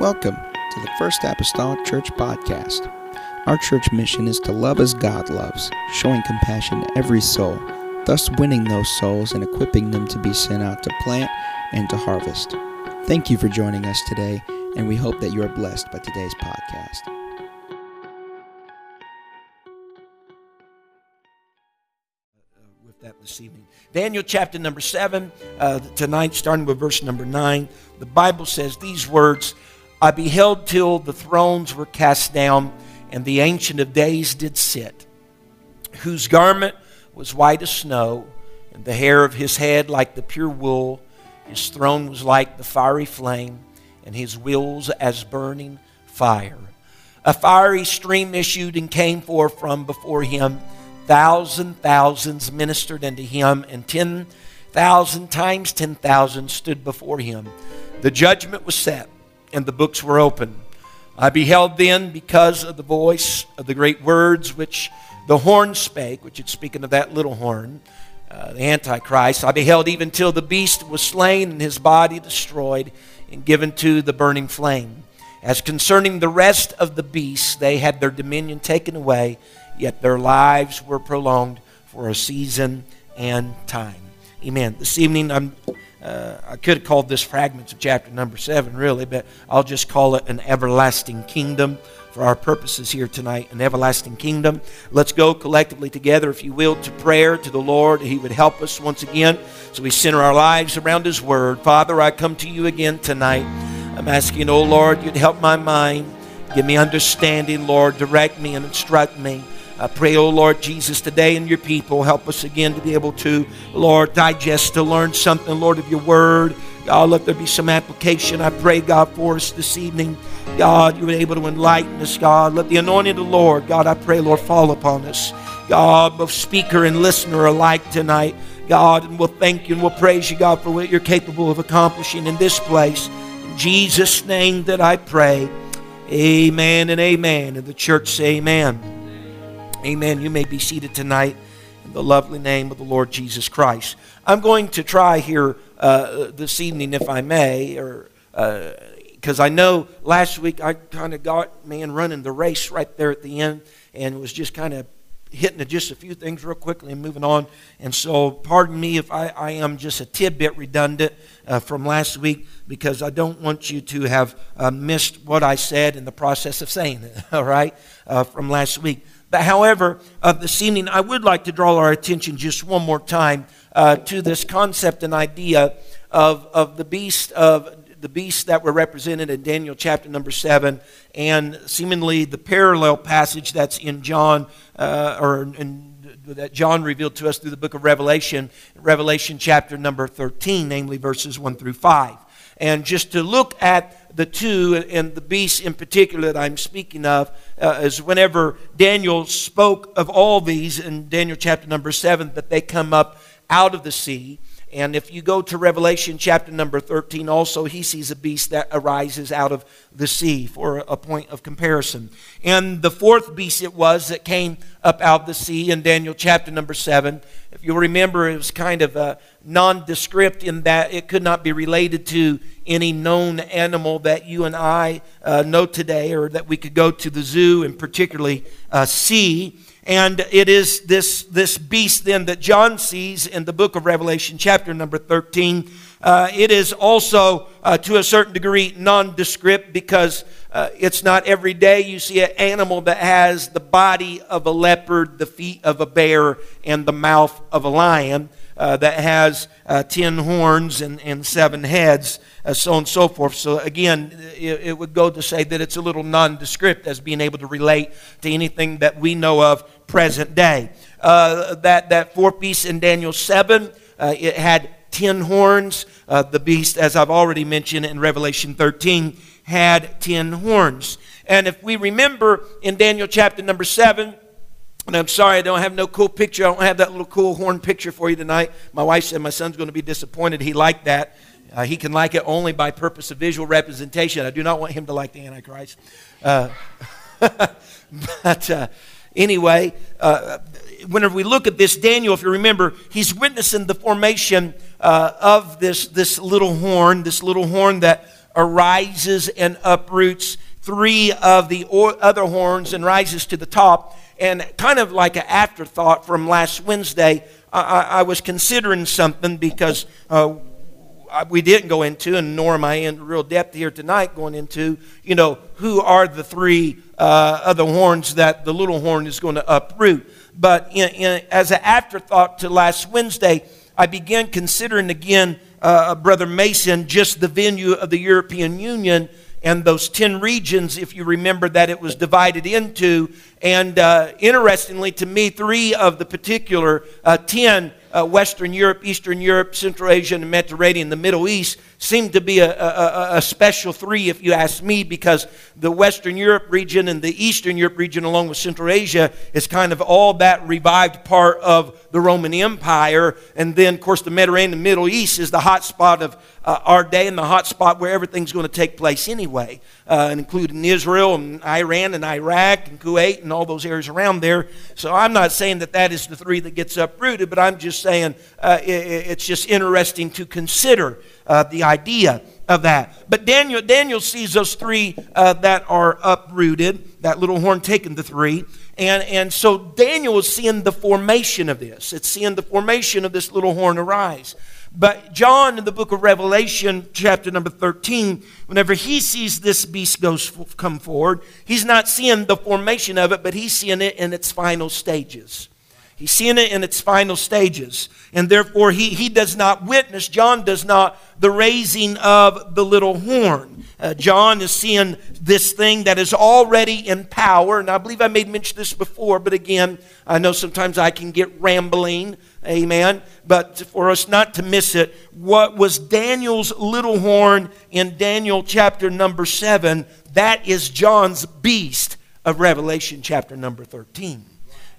Welcome to the First Apostolic Church Podcast. Our church mission is to love as God loves, showing compassion to every soul, thus winning those souls and equipping them to be sent out to plant and to harvest. Thank you for joining us today, and we hope that you are blessed by today's podcast. that this evening. Daniel chapter number 7, uh, tonight, starting with verse number 9. The Bible says these words I beheld till the thrones were cast down, and the Ancient of Days did sit, whose garment was white as snow, and the hair of his head like the pure wool. His throne was like the fiery flame, and his wheels as burning fire. A fiery stream issued and came forth from before him thousand thousands ministered unto him, and ten thousand times ten thousand stood before him. The judgment was set, and the books were opened. I beheld then, because of the voice of the great words which the horn spake, which it's speaking of that little horn, uh, the Antichrist, I beheld even till the beast was slain and his body destroyed and given to the burning flame. As concerning the rest of the beasts, they had their dominion taken away yet their lives were prolonged for a season and time. Amen. This evening, I'm, uh, I could have called this fragments of chapter number seven, really, but I'll just call it an everlasting kingdom for our purposes here tonight, an everlasting kingdom. Let's go collectively together, if you will, to prayer to the Lord. He would help us once again so we center our lives around His Word. Father, I come to you again tonight. I'm asking, oh Lord, you'd help my mind. Give me understanding, Lord. Direct me and instruct me. I pray, oh Lord Jesus, today and your people, help us again to be able to, Lord, digest, to learn something, Lord, of your word. God, let there be some application. I pray, God, for us this evening. God, you were able to enlighten us, God. Let the anointing of the Lord, God, I pray, Lord, fall upon us. God, both speaker and listener alike tonight. God, and we'll thank you and we'll praise you, God, for what you're capable of accomplishing in this place. In Jesus' name that I pray. Amen and amen. And the church say amen. Amen. You may be seated tonight in the lovely name of the Lord Jesus Christ. I'm going to try here uh, this evening, if I may, or because uh, I know last week I kind of got man running the race right there at the end, and was just kind of hitting just a few things real quickly and moving on. And so, pardon me if I, I am just a tidbit redundant uh, from last week because I don't want you to have uh, missed what I said in the process of saying it, all right, uh, from last week. But however, uh, this evening, I would like to draw our attention just one more time uh, to this concept and idea of, of the beast of the beasts that were represented in Daniel chapter number seven, and seemingly the parallel passage that's in John uh, or in, that John revealed to us through the book of Revelation, Revelation chapter number 13, namely verses 1 through 5. And just to look at the two and the beasts in particular that I'm speaking of uh, is whenever Daniel spoke of all these in Daniel chapter number 7 that they come up out of the sea. And if you go to Revelation chapter number 13, also he sees a beast that arises out of the sea for a point of comparison. And the fourth beast it was that came up out of the sea in Daniel chapter number 7. If you remember, it was kind of a nondescript in that it could not be related to any known animal that you and I uh, know today or that we could go to the zoo and particularly uh, see. And it is this, this beast then that John sees in the book of Revelation, chapter number 13. Uh, it is also, uh, to a certain degree, nondescript because uh, it's not every day you see an animal that has the body of a leopard, the feet of a bear, and the mouth of a lion. Uh, that has uh, ten horns and, and seven heads, uh, so on and so forth. So, again, it, it, would go to say that it's a little nondescript as being able to relate to anything that we know of present day. Uh, that, that fourth beast in Daniel 7, uh, it had ten horns. Uh, the beast, as I've already mentioned in Revelation 13, had ten horns. And if we remember in Daniel chapter number 7, and I'm sorry, I don't have no cool picture. I don't have that little cool horn picture for you tonight. My wife said my son's going to be disappointed. He liked that. Uh, he can like it only by purpose of visual representation. I do not want him to like the Antichrist. Uh, but uh, anyway, uh, whenever we look at this, Daniel, if you remember, he's witnessing the formation uh, of this, this little horn, this little horn that arises and uproots three of the other horns and rises to the top. And kind of like an afterthought from last Wednesday, I, I was considering something because uh, we didn't go into, and nor am I in real depth here tonight going into, you know, who are the three uh, other horns that the little horn is going to uproot. But in, in, as an afterthought to last Wednesday, I began considering again, uh, Brother Mason, just the venue of the European Union and those 10 regions, if you remember that it was divided into. And uh, interestingly, to me, three of the particular uh, 10 uh, Western Europe, Eastern Europe, Central Asia, and the Mediterranean, the Middle East, seem to be a, a, a, special three, if you ask me, because the Western Europe region and the Eastern Europe region, along with Central Asia, is kind of all that revived part of the Roman Empire. And then, of course, the Mediterranean and Middle East is the hot spot of uh, our day and the hot spot where everything's going to take place anyway, uh, including Israel and Iran and Iraq and Kuwait and all those areas around there. So I'm not saying that that is the three that gets uprooted, but I'm just saying uh, it, it's just interesting to consider uh, the idea of that. But Daniel, Daniel sees those three uh, that are uprooted, that little horn taking the three. And, and so Daniel is seeing the formation of this. It's seeing the formation of this little horn arise. But John in the book of Revelation, chapter number 13, whenever he sees this beast goes come forward, he's not seeing the formation of it, but he's seeing it in its final stages. He's seeing it in its final stages. And therefore, he, he does not witness, John does not, the raising of the little horn. Uh, John is seeing this thing that is already in power. And I believe I made mention this before, but again, I know sometimes I can get rambling. Amen. But for us not to miss it, what was Daniel's little horn in Daniel chapter number 7? That is John's beast of Revelation chapter number 13.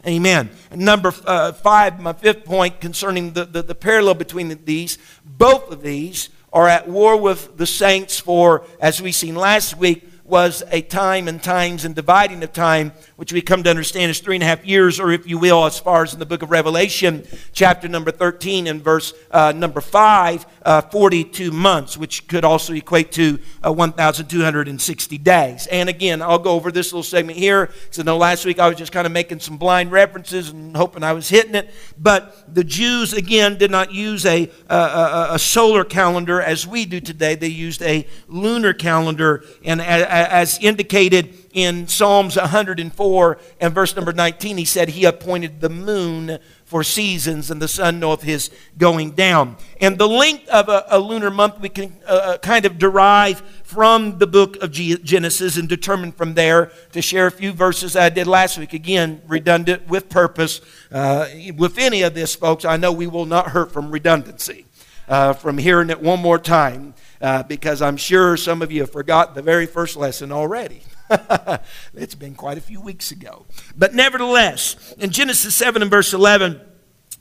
Amen. Number uh, five, my fifth point concerning the, the, the parallel between these, both of these are at war with the saints for, as we seen last week, was a time and times and dividing of time, which we come to understand is three and a half years, or if you will, as far as in the book of Revelation, chapter number 13 and verse uh, number 5, uh, 42 months, which could also equate to uh, 1,260 days. And again, I'll go over this little segment here, I know last week I was just kind of making some blind references and hoping I was hitting it. But the Jews, again, did not use a, a, a solar calendar as we do today. They used a lunar calendar, and as indicated in Psalms 104 and verse number 19, he said, He appointed the moon for seasons, and the sun knoweth his going down. And the length of a, a lunar month we can uh, uh kind of derive from the book of Genesis and determine from there to share a few verses I did last week. Again, redundant with purpose. Uh, with any of this, folks, I know we will not hurt from redundancy. Uh, from hearing it one more time uh, because I'm sure some of you have forgotten the very first lesson already. it's been quite a few weeks ago. But nevertheless, in Genesis 7 and verse 11,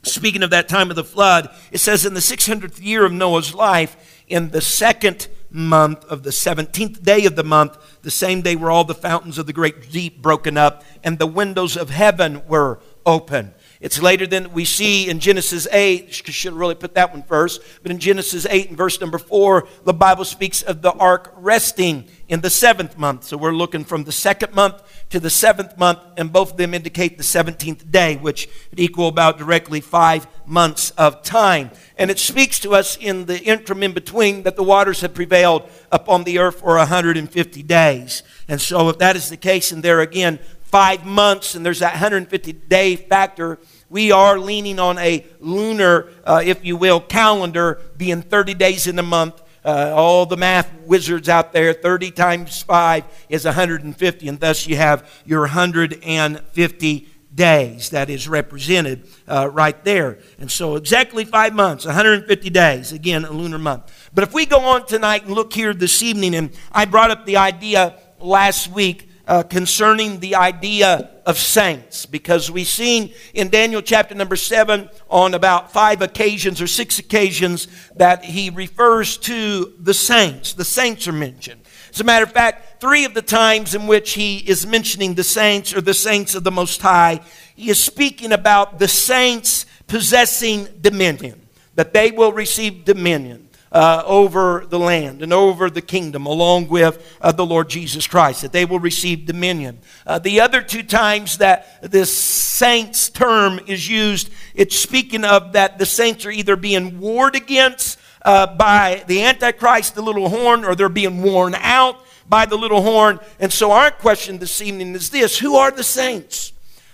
speaking of that time of the flood, it says, In the 600th year of Noah's life, in the second month of the 17th day of the month, the same day were all the fountains of the great deep broken up, and the windows of heaven were open. It's later than we see in Genesis 8. Should really put that one first. But in Genesis 8 and verse number 4, the Bible speaks of the ark resting in the seventh month. So we're looking from the second month to the seventh month, and both of them indicate the 17th day, which would equal about directly five months of time. And it speaks to us in the interim in between that the waters have prevailed upon the earth for 150 days. And so, if that is the case, and there again, five months, and there's that 150 day factor, we are leaning on a lunar, uh, if you will, calendar being 30 days in a month. Uh, all the math wizards out there, 30 times 5 is 150, and thus you have your 150 days that is represented uh, right there. And so, exactly five months, 150 days, again, a lunar month. But if we go on tonight and look here this evening, and I brought up the idea last week uh, concerning the idea of saints because we've seen in Daniel chapter number 7 on about five occasions or six occasions that he refers to the saints. The saints are mentioned. As a matter of fact, three of the times in which he is mentioning the saints or the saints of the Most High, he is speaking about the saints possessing dominion, that they will receive dominion uh, over the land and over the kingdom along with uh, the Lord Jesus Christ, that they will receive dominion. Uh, the other two times that this saints term is used, it's speaking of that the saints are either being warred against uh, by the Antichrist, the little horn, or they're being worn out by the little horn. And so, our question this evening is this Who are the saints?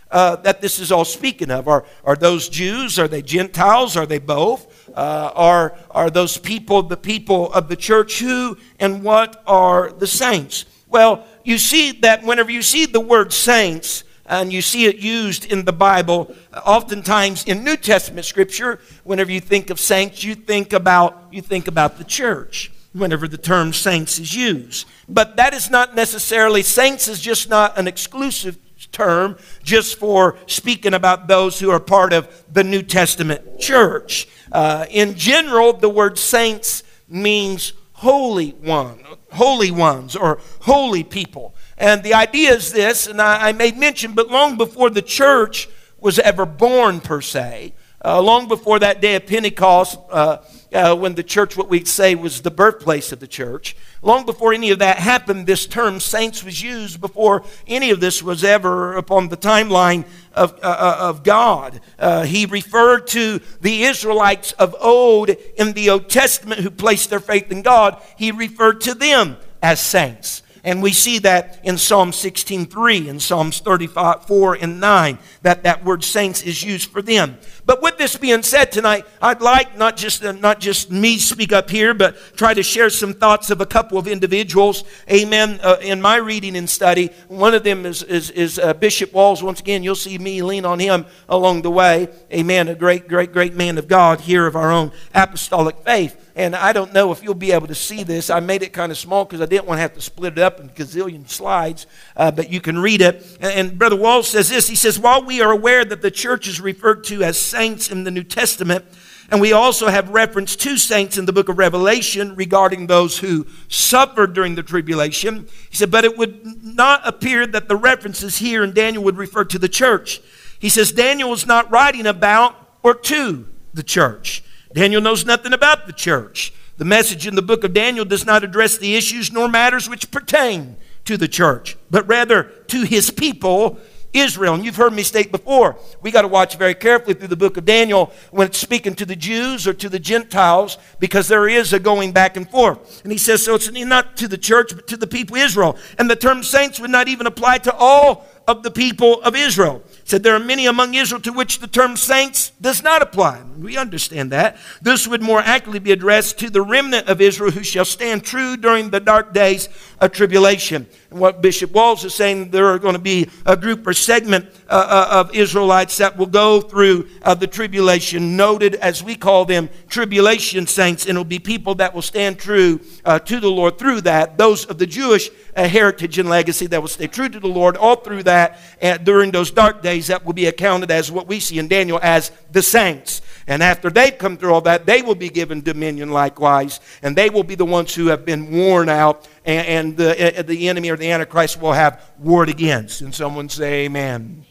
Uh, that this is all speaking of. Are, are those Jews? Are they Gentiles? Are they both? Uh, are, are those people the people of the church? Who and what are the saints? Well, you see that whenever you see the word saints, and you see it used in the Bible. Oftentimes in New Testament scripture, whenever you think of saints, you think about you think about the church. Whenever the term saints is used, but that is not necessarily saints is just not an exclusive term just for speaking about those who are part of the New Testament church. Uh, in general, the word saints means holy one, holy ones, or holy people. And the idea is this, and I, I made mention, but long before the church was ever born, per se, uh, long before that day of Pentecost, uh, uh, when the church, what we'd say, was the birthplace of the church, long before any of that happened, this term saints was used before any of this was ever upon the timeline of, uh, uh, of God. Uh, he referred to the Israelites of old in the Old Testament who placed their faith in God, he referred to them as saints. And we see that in Psalm 16:3 and Psalms 34 and 9 that that word saints is used for them. But with this being said tonight, I'd like not just uh, not just me speak up here, but try to share some thoughts of a couple of individuals. Amen. Uh, in my reading and study, one of them is is, is uh, Bishop Walls. Once again, you'll see me lean on him along the way. Amen. A great, great, great man of God here of our own apostolic faith. And I don't know if you'll be able to see this. I made it kind of small because I didn't want to have to split it up in gazillion slides, uh, but you can read it. And, and Brother Walls says this He says, While we are aware that the church is referred to as saints in the New Testament, and we also have reference to saints in the book of Revelation regarding those who suffered during the tribulation. He said, but it would not appear that the references here in Daniel would refer to the church. He says, Daniel is not writing about or to the church. Daniel knows nothing about the church. The message in the book of Daniel does not address the issues nor matters which pertain to the church, but rather to his people, Israel. And you've heard me state before, we got to watch very carefully through the book of Daniel when it's speaking to the Jews or to the Gentiles, because there is a going back and forth. And he says, so it's not to the church, but to the people Israel. And the term saints would not even apply to all of the people of Israel. Said there are many among Israel to which the term saints does not apply. We understand that. This would more accurately be addressed to the remnant of Israel who shall stand true during the dark days of tribulation. And what Bishop Walls is saying, there are going to be a group or segment uh, uh, of Israelites that will go through uh, the tribulation, noted as we call them tribulation saints, and it'll be people that will stand true uh, to the Lord through that. Those of the Jewish uh, heritage and legacy that will stay true to the Lord all through that and during those dark days that will be accounted as what we see in Daniel as the saints. And after they've come through all that, they will be given dominion likewise, and they will be the ones who have been worn out, and, and the, uh, the enemy or the Antichrist will have warred against. And someone say, Amen.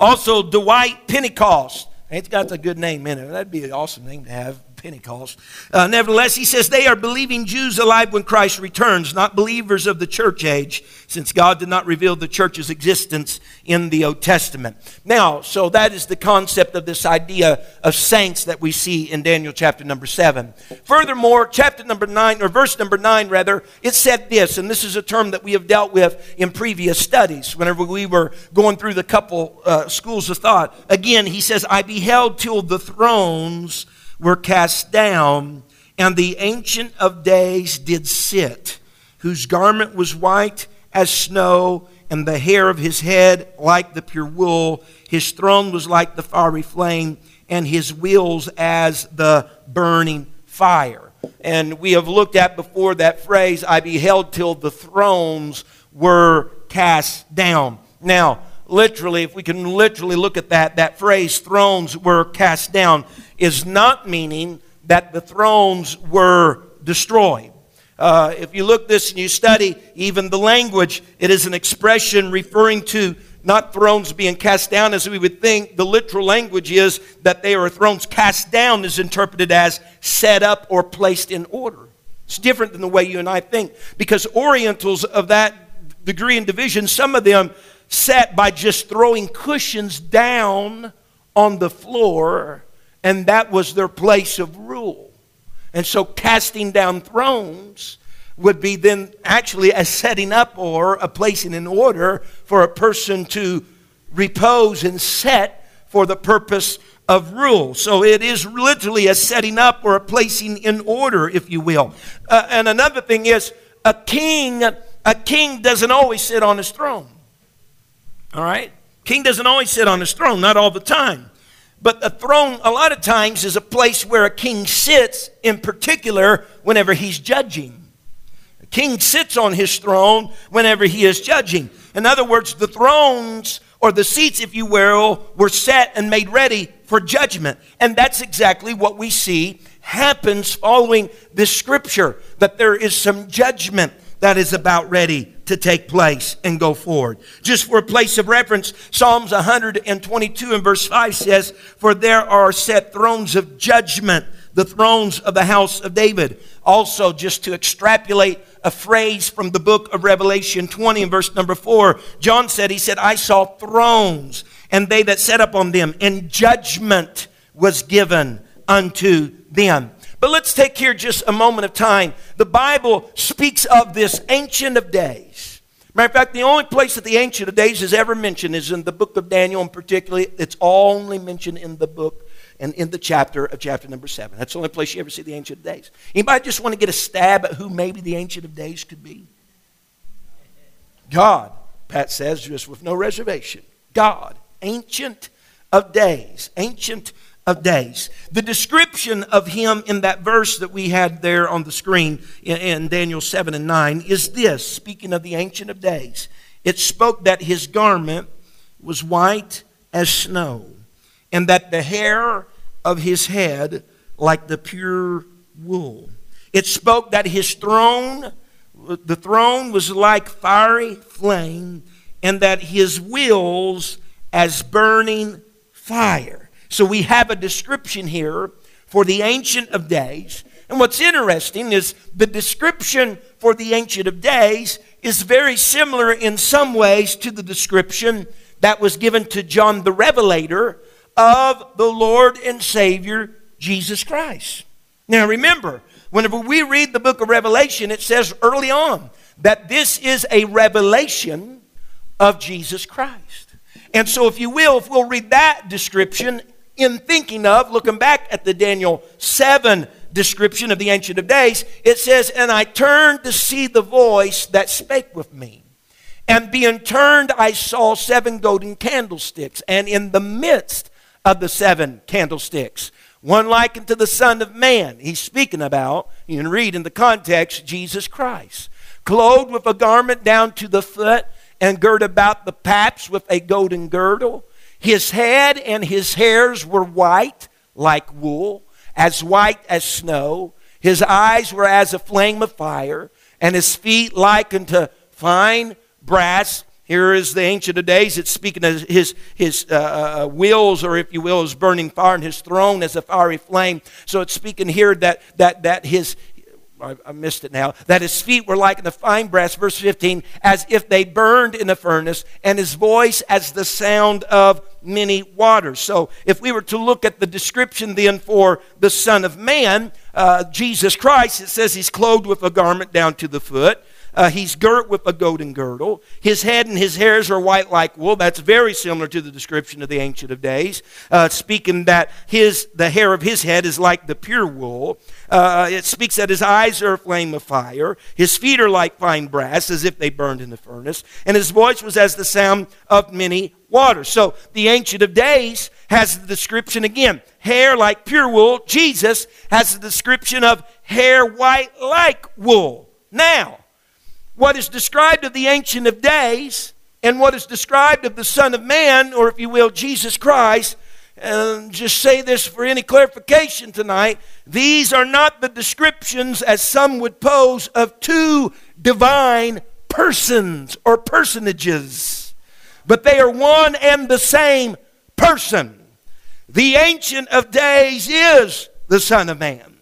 Also, Dwight Pentecost. It's got a good name in it. That'd be an awesome name to have. Pentecost. Uh, nevertheless, he says they are believing Jews alive when Christ returns, not believers of the church age, since God did not reveal the church's existence in the Old Testament. Now, so that is the concept of this idea of saints that we see in Daniel chapter number 7. Furthermore, chapter number 9, or verse number 9 rather, it said this, and this is a term that we have dealt with in previous studies whenever we were going through the couple uh, schools of thought. Again, he says, I beheld till the thrones were cast down, and the Ancient of Days did sit, whose garment was white as snow, and the hair of his head like the pure wool. His throne was like the fiery flame, and his wheels as the burning fire. And we have looked at before that phrase, I beheld till the thrones were cast down. Now, literally, if we can literally look at that, that phrase, thrones were cast down, is not meaning that the thrones were destroyed. Uh, if you look this and you study even the language, it is an expression referring to not thrones being cast down as we would think. The literal language is that they are thrones cast down, is interpreted as set up or placed in order. It's different than the way you and I think because Orientals of that degree and division, some of them sat by just throwing cushions down on the floor, and that was their place of rule. And so casting down thrones would be then actually a setting up or a placing in order for a person to repose and set for the purpose of rule. So it is literally a setting up or a placing in order, if you will. Uh, and another thing is a king. A king doesn't always sit on his throne. All right, king doesn't always sit on his throne, not all the time. But the throne, a lot of times, is a place where a king sits, in particular, whenever he's judging. A king sits on his throne whenever he is judging. In other words, the thrones or the seats, if you will, were set and made ready for judgment. And that's exactly what we see happens following this scripture that there is some judgment that is about ready to take place and go forward. Just for a place of reference, Psalms 122 and verse 5 says, For there are set thrones of judgment, the thrones of the house of David. Also, just to extrapolate a phrase from the book of Revelation 20 and verse number 4, John said, He said, I saw thrones, and they that sat upon them, and judgment was given unto them. But let's take here just a moment of time. The Bible speaks of this Ancient of Days. Matter of fact, the only place that the Ancient of Days is ever mentioned is in the book of Daniel, and particularly, it's only mentioned in the book and in the chapter of chapter number seven. That's the only place you ever see the Ancient of Days. Anybody just want to get a stab at who maybe the Ancient of Days could be? God, Pat says, just with no reservation. God, Ancient of Days. Ancient of days. The description of him in that verse that we had there on the screen in, in, Daniel 7 and 9 is this speaking of the Ancient of Days. It spoke that his garment was white as snow, and that the hair of his head like the pure wool. It spoke that his throne, the throne was like fiery flame, and that his wheels as burning fire. So we have a description here for the Ancient of Days. And what's interesting is the description for the Ancient of Days is very similar in some ways to the description that was given to John the Revelator of the Lord and Savior Jesus Christ. Now remember, whenever we read the book of Revelation, it says early on that this is a revelation of Jesus Christ. And so, if you will, if we'll read that description in thinking of, looking back at the Daniel 7 description of the Ancient of Days, it says, And I turned to see the voice that spake with me. And being turned, I saw seven golden candlesticks, and in the midst of the seven candlesticks, one like unto the Son of Man. He's speaking about, you can read in the context, Jesus Christ. Clothed with a garment down to the foot, and girt about the paps with a golden girdle. His head and his hairs were white like wool, as white as snow. His eyes were as a flame of fire, and his feet like unto fine brass. Here is the Ancient of Days. It's speaking of his, his uh, uh, uh wheels, or if you will, his burning fire, and his throne as a fiery flame. So it's speaking here that, that, that his, I, I missed it now, that his feet were like the fine brass, verse 15, as if they burned in a furnace, and his voice as the sound of many waters. So if we were to look at the description then for the Son of Man, uh, Jesus Christ, it says he's clothed with a garment down to the foot. Uh, he's girt with a golden girdle. His head and his hairs are white like wool. That's very similar to the description of the Ancient of Days, uh, speaking that his, the hair of his head is like the pure wool. Uh, it speaks that his eyes are a flame of fire. His feet are like fine brass, as if they burned in the furnace. And his voice was as the sound of many waters. So the Ancient of Days has the description again hair like pure wool. Jesus has the description of hair white like wool. Now, what is described of the Ancient of Days and what is described of the Son of Man, or if you will, Jesus Christ, and just say this for any clarification tonight these are not the descriptions, as some would pose, of two divine persons or personages. but they are one and the same person. The Ancient of Days is the Son of Man.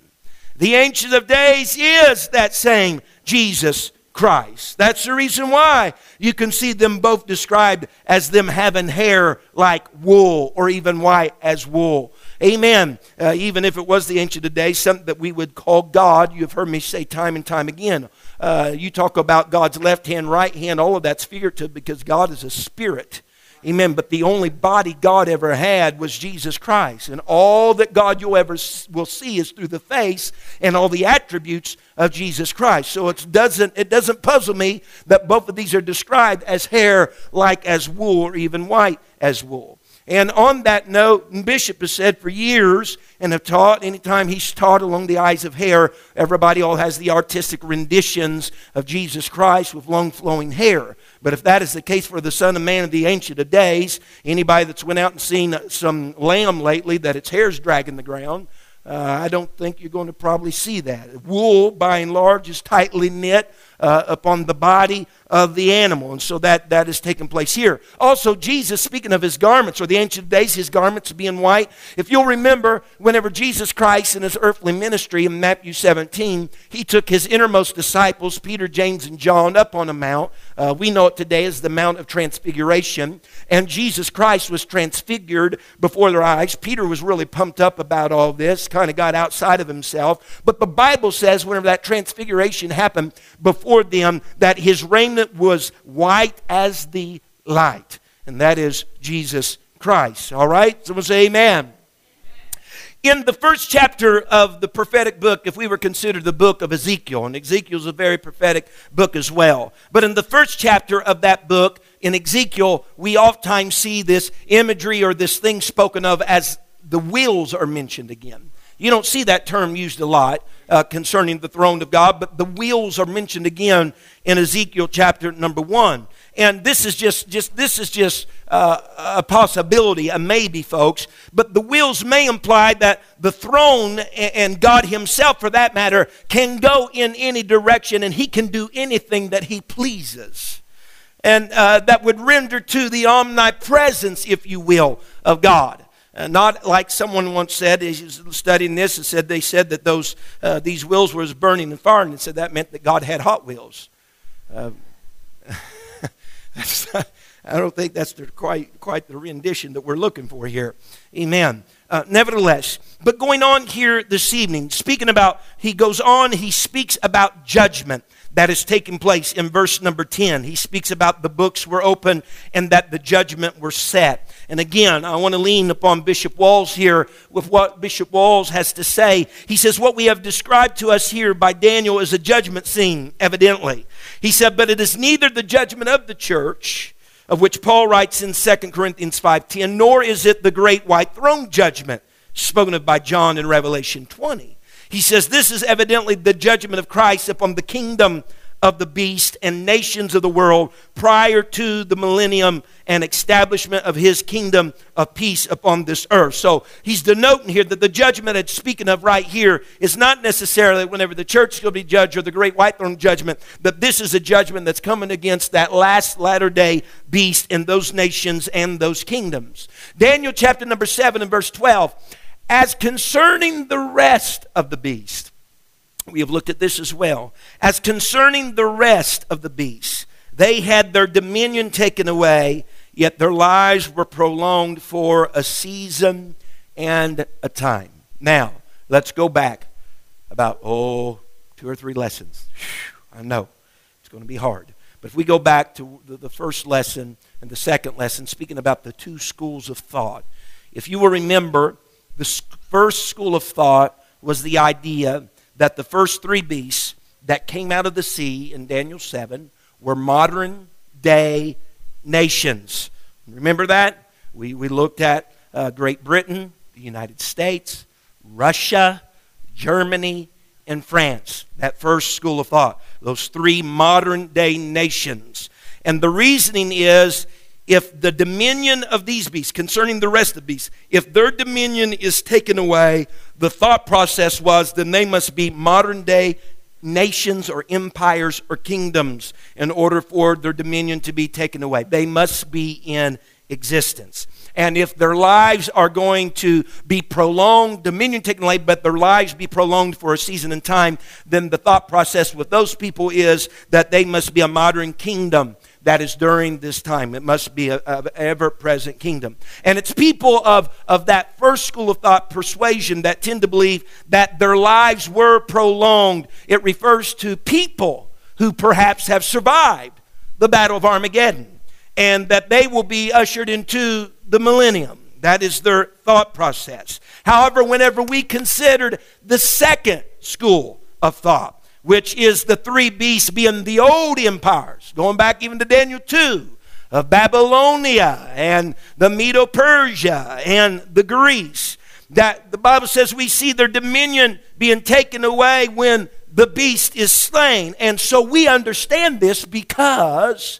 The Ancient of Days is that same Jesus Christ. That's the reason why you can see them both described as them having hair like wool or even white as wool. Amen. Uh, even if it was the Ancient of Days, something that we would call God, you've heard me say time and time again. Uh, you talk about God's left hand, right hand, all of that's figurative because God is a spirit. Amen. But the only body God ever had was Jesus Christ. And all that God you'll ever will see is through the face and all the attributes of Jesus Christ. So it doesn't, it doesn't puzzle me that both of these are described as hair like as wool or even white as wool. And on that note, Bishop has said for years and have taught, anytime he's taught along the eyes of hair, everybody all has the artistic renditions of Jesus Christ with long flowing hair. But if that is the case for the Son of Man of the Ancient of Days, anybody that's went out and seen some lamb lately that its hair's dragging the ground, uh, I don't think you're going to probably see that. Wool, by and large, is tightly knit uh, upon the body of the animal. And so that, that is taking place here. Also, Jesus, speaking of his garments, or the ancient days, his garments being white. If you'll remember, whenever Jesus Christ in his earthly ministry in Matthew 17, he took his innermost disciples, Peter, James, and John, up on a mount. Uh, we know it today as the Mount of Transfiguration. And Jesus Christ was transfigured before their eyes. Peter was really pumped up about all this, kind of got outside of himself. But the Bible says, whenever that transfiguration happened before them, that his raiment was white as the light, and that is Jesus Christ. All right? Someone say amen. In the first chapter of the prophetic book, if we were considered the book of Ezekiel, and Ezekiel is a very prophetic book as well, but in the first chapter of that book, in Ezekiel, we oftentimes see this imagery or this thing spoken of as the wheels are mentioned again. You don't see that term used a lot uh, concerning the throne of God, but the wheels are mentioned again in Ezekiel chapter number one. And this is just, just this is just uh, a possibility, a maybe, folks. But the wheels may imply that the throne and God Himself, for that matter, can go in any direction and He can do anything that He pleases. And uh, that would render to the omnipresence, if you will, of God. Uh, not like someone once said, studying this, and said they said that those uh, these wheels were as burning and firing, and said that meant that God had Hot Wheels. Uh, I don't think that's the, quite quite the rendition that we're looking for here. Amen. Uh, nevertheless, but going on here this evening, speaking about, he goes on, he speaks about judgment that is taking place in verse number 10. He speaks about the books were open and that the judgment were set. And again, I want to lean upon Bishop Walls here with what Bishop Walls has to say. He says, What we have described to us here by Daniel is a judgment scene, evidently. He said, But it is neither the judgment of the church, of which Paul writes in 2 Corinthians 5.10, nor is it the great white throne judgment spoken of by John in Revelation 20. He says, This is evidently the judgment of Christ upon the kingdom of the beast and nations of the world prior to the millennium and establishment of his kingdom of peace upon this earth. So he's denoting here that the judgment it's speaking of right here is not necessarily whenever the church will be judged or the great white throne judgment, but this is a judgment that's coming against that last latter day beast in those nations and those kingdoms. Daniel chapter number 7 and verse 12 as concerning the rest of the beast, we have looked at this as well. As concerning the rest of the beasts, they had their dominion taken away, yet their lives were prolonged for a season and a time. Now, let's go back about, oh, two or three lessons. I know it's going to be hard. But if we go back to the first lesson and the second lesson, speaking about the two schools of thought, if you will remember, the first school of thought was the idea that the first three beasts that came out of the sea in Daniel 7 were modern day nations. Remember that? We, we looked at uh, Great Britain, the United States, Russia, Germany, and France. That first school of thought. Those three modern day nations. And the reasoning is if the dominion of these beasts, concerning the rest of the beasts, if their dominion is taken away, the thought process was then they must be modern day nations or empires or kingdoms in order for their dominion to be taken away. They must be in existence. And if their lives are going to be prolonged, dominion taken away, but their lives be prolonged for a season and time, then the thought process with those people is that they must be a modern kingdom that is during this time. It must be an ever present kingdom. And it's people of, of that first school of thought persuasion that tend to believe that their lives were prolonged. It refers to people who perhaps have survived the Battle of Armageddon and that they will be ushered into the millennium. That is their thought process. However, whenever we considered the second school of thought, which is the three beasts being the old empires, going back even to Daniel 2, of Babylonia and the Medo Persia and the Greece. That the Bible says we see their dominion being taken away when the beast is slain. And so we understand this because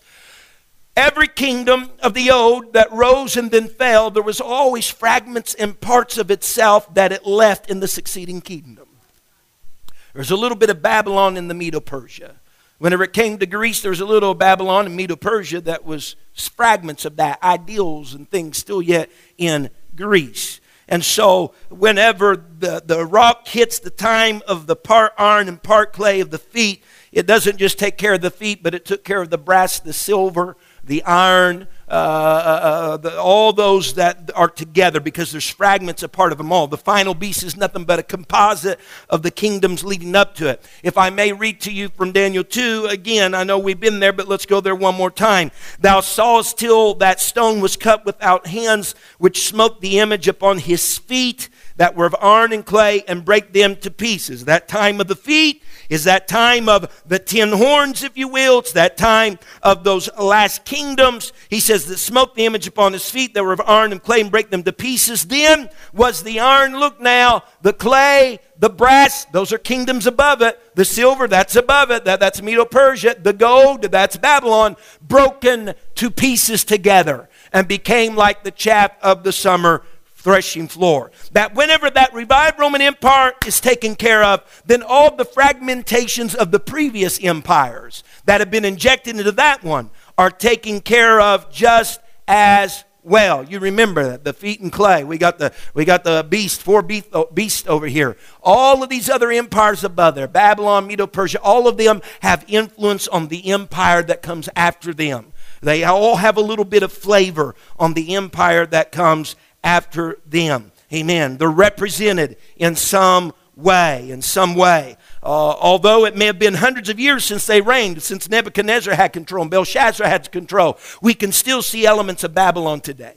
every kingdom of the old that rose and then fell, there was always fragments and parts of itself that it left in the succeeding kingdom. There's a little bit of Babylon in the Medo Persia. Whenever it came to Greece, there was a little Babylon and Medo Persia that was fragments of that, ideals and things still yet in Greece. And so, whenever the, the rock hits the time of the part iron and part clay of the feet, it doesn't just take care of the feet, but it took care of the brass, the silver, the iron, uh, uh, uh, the, all those that are together because there's fragments a part of them all. The final beast is nothing but a composite of the kingdoms leading up to it. If I may read to you from Daniel 2, again, I know we've been there, but let's go there one more time. Thou sawest till that stone was cut without hands, which smote the image upon his feet that were of iron and clay, and break them to pieces. That time of the feet is that time of the ten horns, if you will. It's that time of those last kingdoms. He says that smote the image upon his feet that were of iron and clay and break them to pieces. Then was the iron, look now, the clay, the brass, those are kingdoms above it. The silver, that's above it. That, that's Medo Persia. The gold, that's Babylon, broken to pieces together and became like the chaff of the summer threshing floor. That whenever that revived Roman Empire is taken care of, then all the fragmentations of the previous empires that have been injected into that one are taken care of just as well. You remember that the feet and clay. We got the we got the beast, four beast, oh, beast over here. All of these other empires above there, Babylon, Medo Persia, all of them have influence on the empire that comes after them. They all have a little bit of flavor on the empire that comes after them. Amen. They're represented in some way, in some way. Uh, although it may have been hundreds of years since they reigned, since Nebuchadnezzar had control and Belshazzar had control, we can still see elements of Babylon today.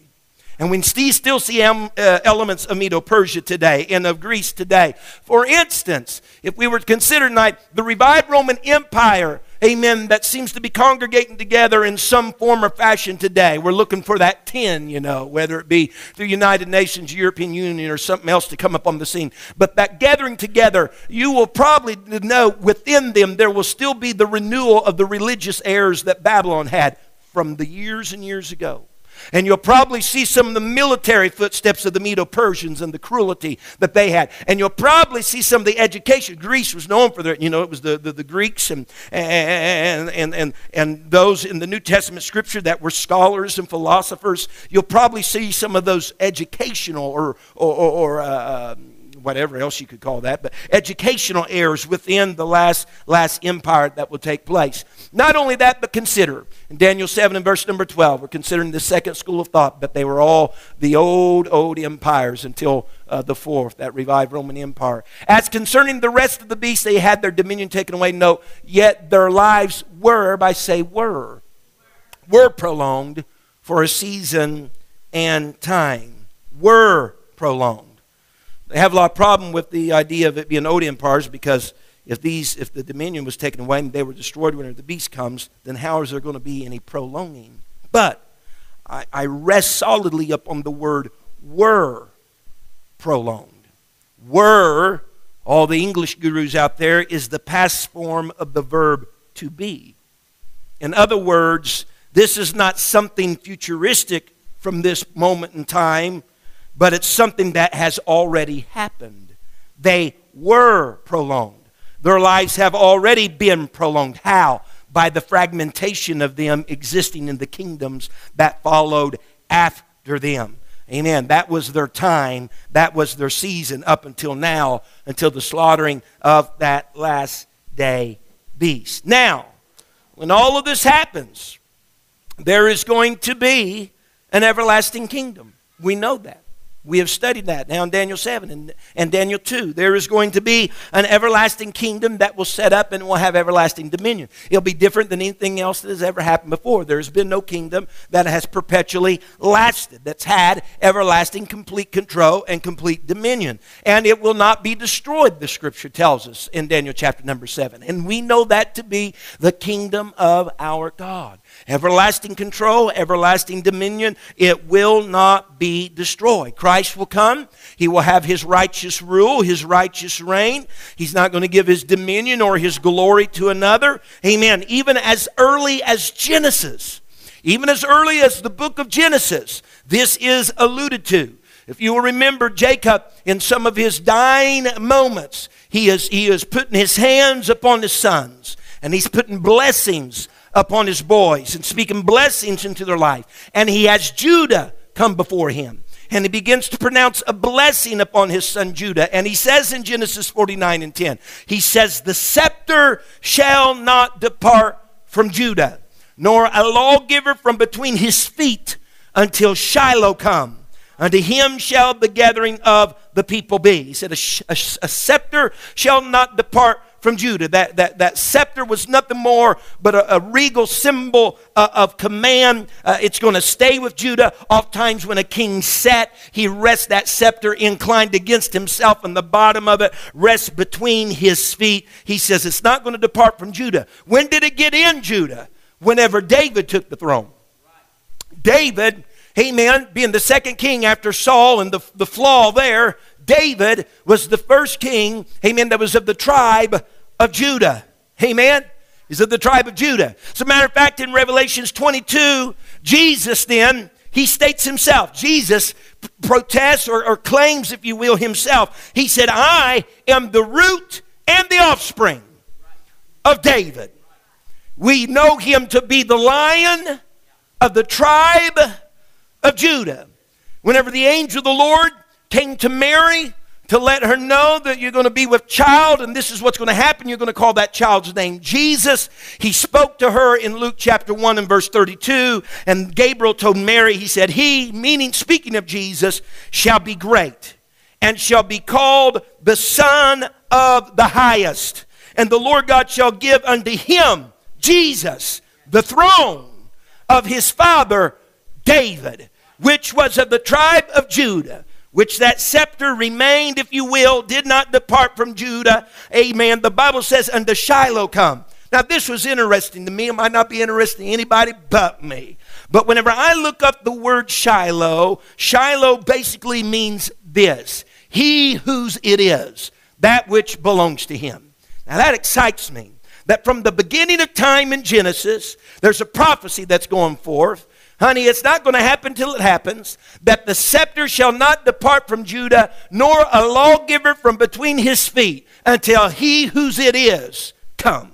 And we still see uh, elements of Medo Persia today and of Greece today. For instance, if we were to consider tonight the revived Roman Empire, amen, that seems to be congregating together in some form or fashion today. We're looking for that 10, you know, whether it be through United Nations, European Union, or something else to come up on the scene. But that gathering together, you will probably know within them there will still be the renewal of the religious errors that Babylon had from the years and years ago. And you'll probably see some of the military footsteps of the Medo Persians and the cruelty that they had. And you'll probably see some of the education. Greece was known for their, you know, it was the, the, the Greeks and, and, and, and, and those in the New Testament scripture that were scholars and philosophers. You'll probably see some of those educational or, or, or, uh, whatever else you could call that, but educational errors within the last, last empire that will take place. Not only that, but consider in Daniel 7 and verse number 12, we're considering the second school of thought, but they were all the old, old empires until uh, the fourth, that revived Roman Empire. As concerning the rest of the beasts, they had their dominion taken away. No, yet their lives were, by say were, were prolonged for a season and time. Were prolonged. They have a lot of problem with the idea of it being old empires because if these if the dominion was taken away and they were destroyed when the beast comes, then how is there going to be any prolonging? But I, I rest solidly up on the word were prolonged. Were, all the English gurus out there, is the past form of the verb to be. In other words, this is not something futuristic from this moment in time but it's something that has already happened. They were prolonged. Their lives have already been prolonged. How? By the fragmentation of them existing in the kingdoms that followed after them. Amen. That was their time. That was their season up until now, until the slaughtering of that last day beast. Now, when all of this happens, there is going to be an everlasting kingdom. We know that. We have studied that now in Daniel 7 and, and Daniel 2. There is going to be an everlasting kingdom that will set up and will have everlasting dominion. It'll be different than anything else that has ever happened before. There's been no kingdom that has perpetually lasted, that's had everlasting complete control and complete dominion. And it will not be destroyed, the scripture tells us in Daniel chapter number 7. And we know that to be the kingdom of our God everlasting control, everlasting dominion. It will not be destroyed. Christ will come. He will have his righteous rule, his righteous reign. He's not going to give his dominion or his glory to another. Amen. Even as early as Genesis, even as early as the book of Genesis, this is alluded to. If you will remember Jacob in some of his dying moments, he is, he is putting his hands upon his sons and he's putting blessings upon his boys and speaking blessings into their life. And he has Judah come before him. And he begins to pronounce a blessing upon his son Judah. And he says in Genesis 49 and 10, he says, The scepter shall not depart from Judah, nor a lawgiver from between his feet until Shiloh come. Unto him shall the gathering of the people be. He said, A, a, a scepter shall not depart from Judah. That, that, that scepter was nothing more but a, a regal symbol uh, of command. Uh, it's going to stay with Judah. Oftentimes, when a king sat, he rests that scepter inclined against himself, and the bottom of it rests between his feet. He says it's not going to depart from Judah. When did it get in Judah? Whenever David took the throne. David, amen, being the second king after Saul and the, the flaw there, David was the first king, amen, that was of the tribe of Judah. Amen. He's of the tribe of Judah. As a matter of fact, in Revelations 22, Jesus then, he states himself, Jesus protests or, or claims, if you will, himself. He said, I am the root and the offspring of David. We know him to be the lion of the tribe of Judah. Whenever the angel of the Lord came to Mary to let her know that you're going to be with child and this is what's going to happen. You're going to call that child's name Jesus. He spoke to her in Luke chapter 1 and verse 32. And Gabriel told Mary, he said, He, meaning speaking of Jesus, shall be great and shall be called the Son of the Highest. And the Lord God shall give unto him, Jesus, the throne of his father David, which was of the tribe of Judah which that scepter remained, if you will, did not depart from Judah. Amen. The Bible says, unto Shiloh come. Now, this was interesting to me. It might not be interesting to anybody but me. But whenever I look up the word Shiloh, Shiloh basically means this He whose it is, that which belongs to him. Now, that excites me. That from the beginning of time in Genesis, there's a prophecy that's going forth Honey, it's not going to happen till it happens that the scepter shall not depart from Judah, nor a lawgiver from between his feet, until he whose it is come.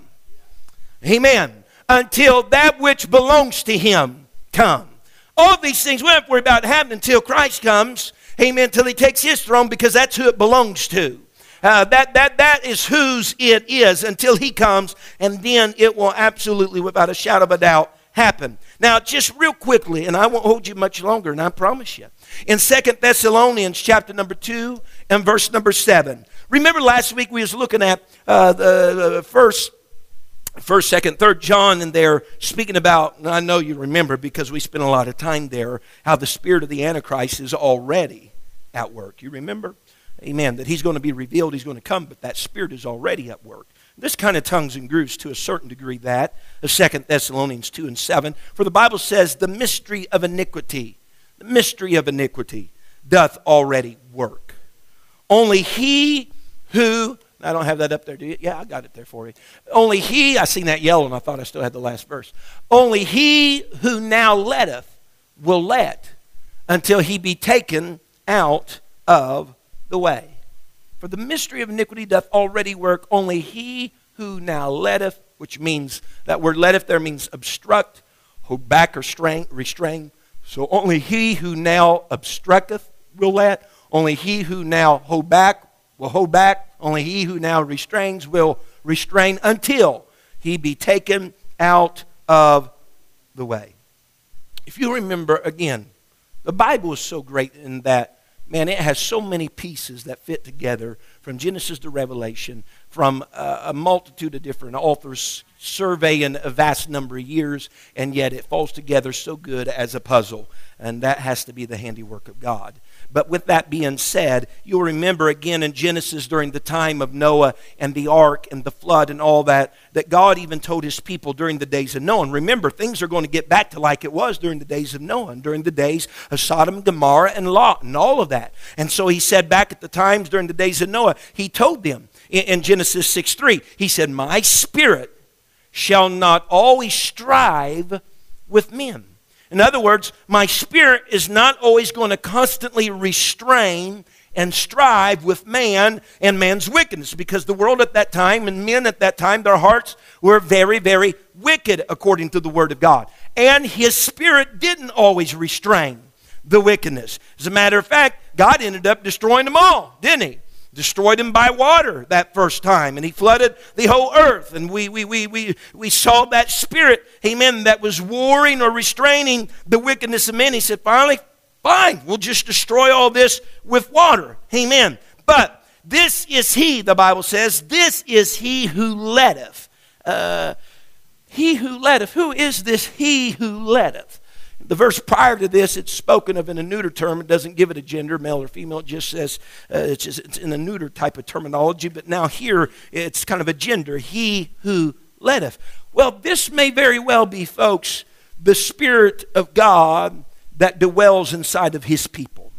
Amen. Until that which belongs to him come. All these things we don't have to worry about happening until Christ comes. Amen. Until he takes his throne because that's who it belongs to. Uh, that, that, that is whose it is until he comes, and then it will absolutely, without a shadow of a doubt, happen. Now, just real quickly, and I won't hold you much longer, and I promise you. In Second Thessalonians chapter number 2 and verse number 7. Remember last week we was looking at uh, the, the first first, second, third John, and they're speaking about, I know you remember because we spent a lot of time there, how the spirit of the Antichrist is already at work. You remember? Amen. That he's going to be revealed, he's going to come, but that spirit is already at work. This kind of tongues and grooves to a certain degree that of Second Thessalonians 2 and 7. For the Bible says, the mystery of iniquity, the mystery of iniquity doth already work. Only he who, I don't have that up there, do you? Yeah, I got it there for you. Only he, I seen that yellow and I thought I still had the last verse. Only he who now letteth will let until he be taken out of the way. For the mystery of iniquity doth already work. Only he who now letteth, which means that word letteth there means obstruct, hold back or strain, restrain. So only he who now obstructeth will let. Only he who now hold back will hold back. Only he who now restrains will restrain until he be taken out of the way. If you remember again, the Bible is so great in that, man, it has so many pieces that fit together from Genesis to Revelation, from a multitude of different authors surveying a vast number of years, and yet it falls together so good as a puzzle. And that has to be the handiwork of God. But with that being said, you'll remember again in Genesis during the time of Noah and the ark and the flood and all that, that God even told his people during the days of Noah. And remember, things are going to get back to like it was during the days of Noah and during the days of Sodom, Gomorrah, and Lot and all of that. And so he said back at the times during the days of Noah, he told them in, in Genesis 6 3, he said, My spirit shall not always strive with men in other words, my spirit is not always going to constantly restrain and strive with man and man's wickedness because the world at that time and men at that time, their hearts were very, very wicked according to the Word of God. And his spirit didn't always restrain the wickedness. As a matter of fact, God ended up destroying them all, didn't he? Destroyed him by water that first time, and he flooded the whole earth. And we, we, we, we, we saw that spirit, amen, that was warring or restraining the wickedness of men. He said, finally, fine, we'll just destroy all this with water. Amen. But this is he, the Bible says, this is he who letteth. Uh, he who letteth. Who is this he who letteth? The verse prior to this, it's spoken of in a neuter term. It doesn't give it a gender, male or female. It just says uh, it's, just, it's in a neuter type of terminology. But now here, it's kind of a gender. He who letteth. Well, this may very well be, folks, the Spirit of God that dwells inside of His people,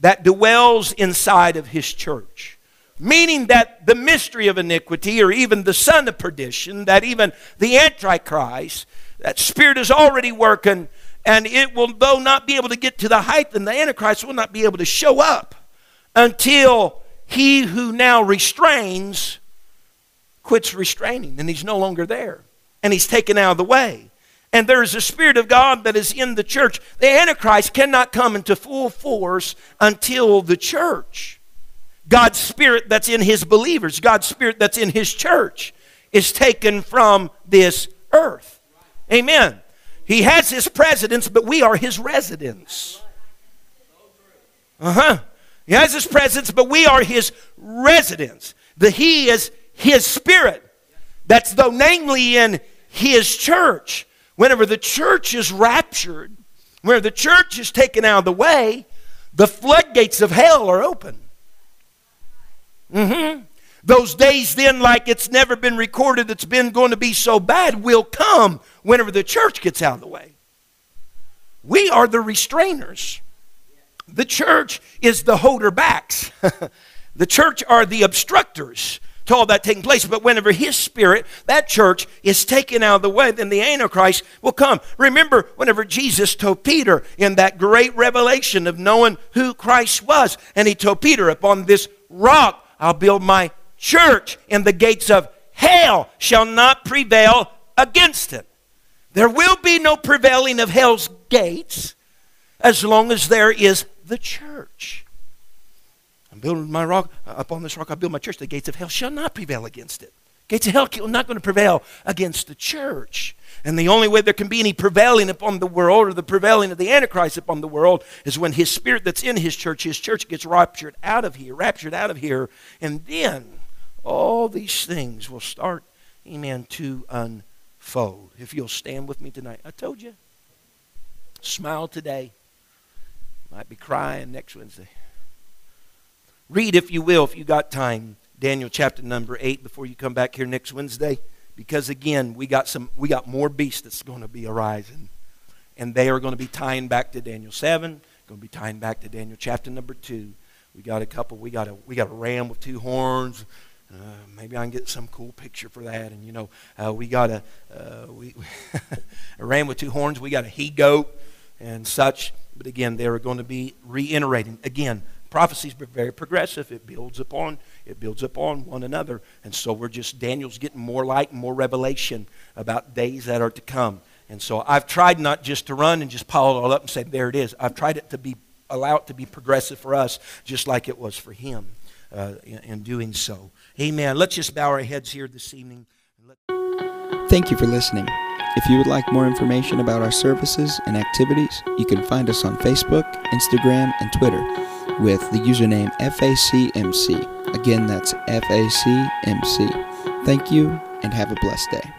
that dwells inside of His church. Meaning that the mystery of iniquity, or even the son of perdition, that even the Antichrist, that spirit is already working and it will, though not be able to get to the height, and the Antichrist will not be able to show up until he who now restrains quits restraining and he's no longer there and he's taken out of the way. And there is a Spirit of God that is in the church. The Antichrist cannot come into full force until the church. God's Spirit that's in His believers, God's Spirit that's in His church, is taken from this earth. Amen. He has his presidents, but we are his residents. Uh huh. He has his presence, but we are his residents. The he is his spirit. That's though namely in his church. Whenever the church is raptured, where the church is taken out of the way, the floodgates of hell are open. Mm-hmm. Those days then, like it's never been recorded, that's been going to be so bad, will come whenever the church gets out of the way. We are the restrainers. The church is the holder backs. the church are the obstructors to all that taking place. But whenever his spirit, that church, is taken out of the way, then the Antichrist will come. Remember, whenever Jesus told Peter in that great revelation of knowing who Christ was, and he told Peter, Upon this rock I'll build my church, and the gates of hell shall not prevail against it. There will be no prevailing of hell's gates as long as there is the church. I'm building my rock, uh, upon this rock I build my church. The gates of hell shall not prevail against it. Gates of hell are not going to prevail against the church. And the only way there can be any prevailing upon the world or the prevailing of the Antichrist upon the world is when his spirit that's in his church, his church gets raptured out of here, raptured out of here, and then all these things will start, amen, to unfold. If you'll stand with me tonight. I told you. Smile today. Might be crying next Wednesday. Read, if you will, if you got time, Daniel chapter number 8 before you come back here next Wednesday. Because again, we got some we got more beasts that's going to be arising. And they are going to be tying back to Daniel 7, going to be tying back to Daniel chapter number 2. We got a couple, we got a we got a ram with two horns, uh, maybe I can get some cool picture for that. And you know, uh, we got a uh, we, a ram with two horns. We got a he goat and such. But again, they are going to be reiterating again prophecy's very progressive. It builds upon it builds upon one another, and so we're just Daniel's getting more light and more revelation about days that are to come. And so I've tried not just to run and just pile it all up and say there it is. I've tried it to be allow it to be progressive for us, just like it was for him uh, in, in doing so. Amen. Let's just bow our heads here this evening. Thank you for listening. If you would like more information about our services and activities, you can find us on Facebook, Instagram, and Twitter with the username FACMC. Again, that's FACMC. Thank you and have a blessed day.